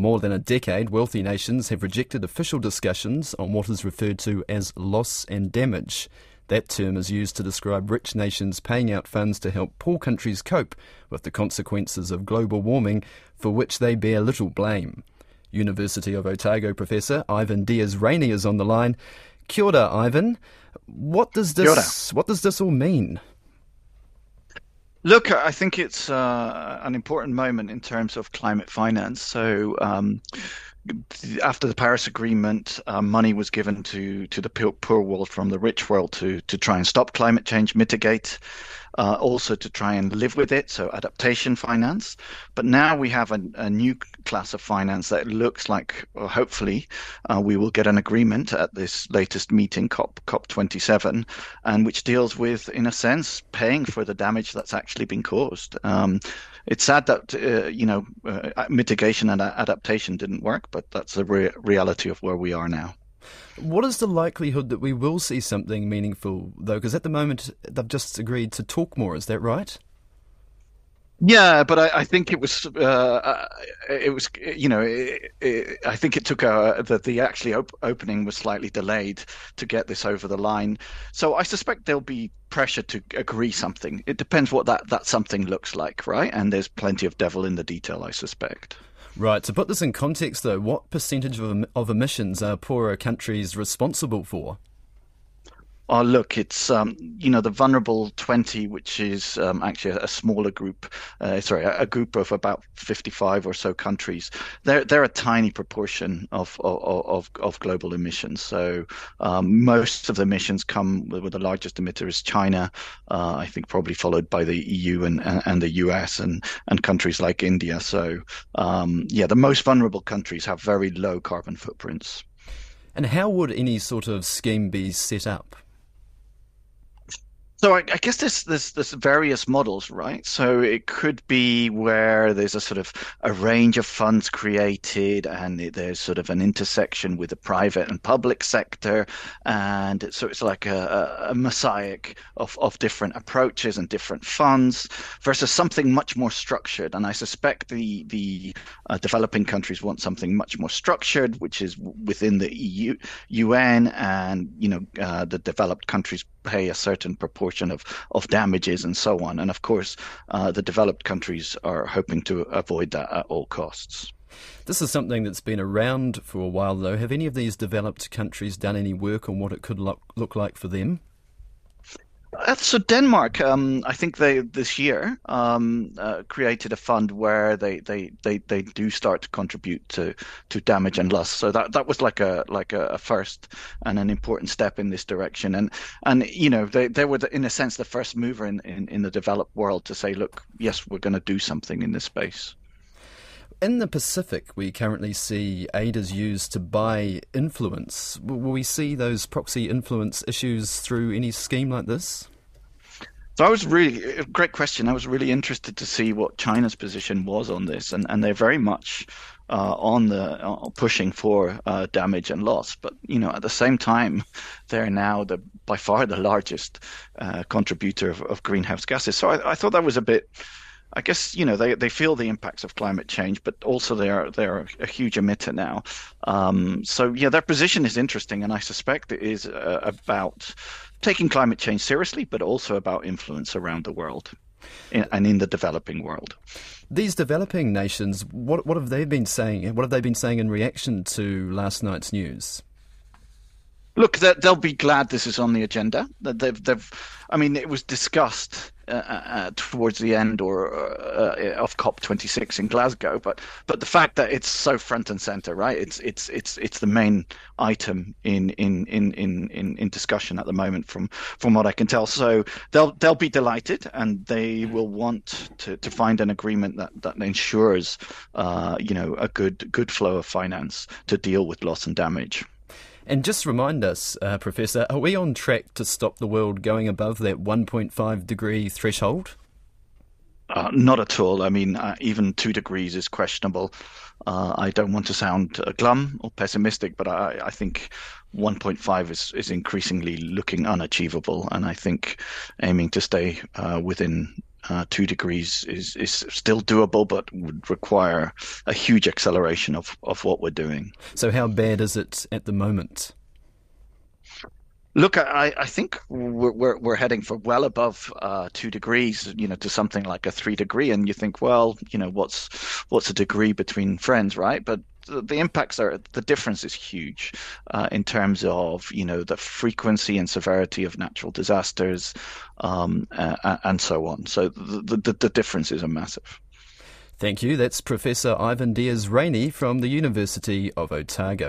more than a decade, wealthy nations have rejected official discussions on what is referred to as loss and damage. That term is used to describe rich nations paying out funds to help poor countries cope with the consequences of global warming, for which they bear little blame. University of Otago professor Ivan Diaz Rainey is on the line. Kia ora, Ivan. What does this what does this all mean? Look, I think it's uh, an important moment in terms of climate finance. So, um, after the Paris Agreement, uh, money was given to to the poor world from the rich world to to try and stop climate change, mitigate uh, also to try and live with it, so adaptation finance. But now we have a, a new class of finance that looks like, well, hopefully, uh, we will get an agreement at this latest meeting, COP COP27, and which deals with, in a sense, paying for the damage that's actually been caused. Um, it's sad that uh, you know uh, mitigation and adaptation didn't work, but that's the re- reality of where we are now. What is the likelihood that we will see something meaningful, though? Because at the moment they've just agreed to talk more. Is that right? Yeah, but I, I think it was uh, uh it was you know it, it, I think it took a the the actually op- opening was slightly delayed to get this over the line. So I suspect there'll be pressure to agree something. It depends what that that something looks like, right? And there's plenty of devil in the detail, I suspect. Right. To put this in context, though, what percentage of, of emissions are poorer countries responsible for? Oh, look, it's um, you know the vulnerable twenty, which is um, actually a, smaller group. Uh, sorry, a, group of about fifty-five or so countries. They're they're a tiny proportion of of of, global emissions. So um, most of the emissions come with the largest emitter is China. Uh, I think probably followed by the EU and, and, and the US and and countries like India. So um, yeah, the most vulnerable countries have very low carbon footprints. And how would any sort of scheme be set up? So I, I, guess there's, there's there's various models, right? So it could be where there's a sort of a range of funds created, and it, there's sort of an intersection with the private and public sector, and so it's like a, a, mosaic of, of different approaches and different funds versus something much more structured. And I suspect the the uh, developing countries want something much more structured, which is within the EU, UN, and you know uh, the developed countries pay a certain proportion of, of damages and so on. And of course, uh, the developed countries are hoping to avoid that at all costs. This is something that's been around for a while, though. Have any of these developed countries done any work on what it could look, look like for them? Uh, so Denmark, um, I think they this year um, uh, created a fund where they, they, they, they do start to contribute to, to damage and loss. So that, that was like a like a, first and an important step in this direction. And and you know they, they were the, in a sense the first mover in, in, in the developed world to say, look, yes, we're going to do something in this space. In the Pacific, we currently see aid is used to buy influence. Will we see those proxy influence issues through any scheme like this? So I was really great question. I was really interested to see what China's position was on this, and, and they're very much uh, on the uh, pushing for uh, damage and loss. But you know, at the same time, they're now the by far the largest uh, contributor of, of, greenhouse gases. So I, I, thought that was a bit I guess you know they, they feel the impacts of climate change, but also they are they are a huge emitter now. Um, so yeah, their position is interesting, and I suspect it is uh, about taking climate change seriously, but also about influence around the world in, and in the developing world. These developing nations, what what have they been saying? What have they been saying in reaction to last night's news? Look, they'll be glad this is on the agenda. They've, they've, I mean, it was discussed uh, uh, uh towards the end or uh, of COP26 in Glasgow, but but the fact that it's so front and center, right? It's it's it's it's the main item in in in in in, discussion at the moment, from from what I can tell. So they'll they'll be delighted, and they will want to, to find an agreement that that ensures, uh, you know, a good good flow of finance to deal with loss and damage. And just remind us, uh, Professor, are we on track to stop the world going above that 1.5 degree threshold? Uh, not at all. I mean, uh, even two degrees is questionable. Uh, I don't want to sound uh, glum or pessimistic, but I, I think 1.5 is, is increasingly looking unachievable. And I think aiming to stay uh, within uh, two degrees is, is still doable, but would require a huge acceleration of, of what we're doing. So, how bad is it at the moment? Look, I, I think we're, we're, heading for well above uh, two degrees, you know, to something like a three degree, and you think, well, you know, what's what's a degree between friends, right? But the, the impacts are the difference is huge uh, in terms of you know the frequency and severity of natural disasters, um, uh, and so on. So the, the the differences are massive. Thank you. That's Professor Ivan Diaz Rainey from the University of Otago.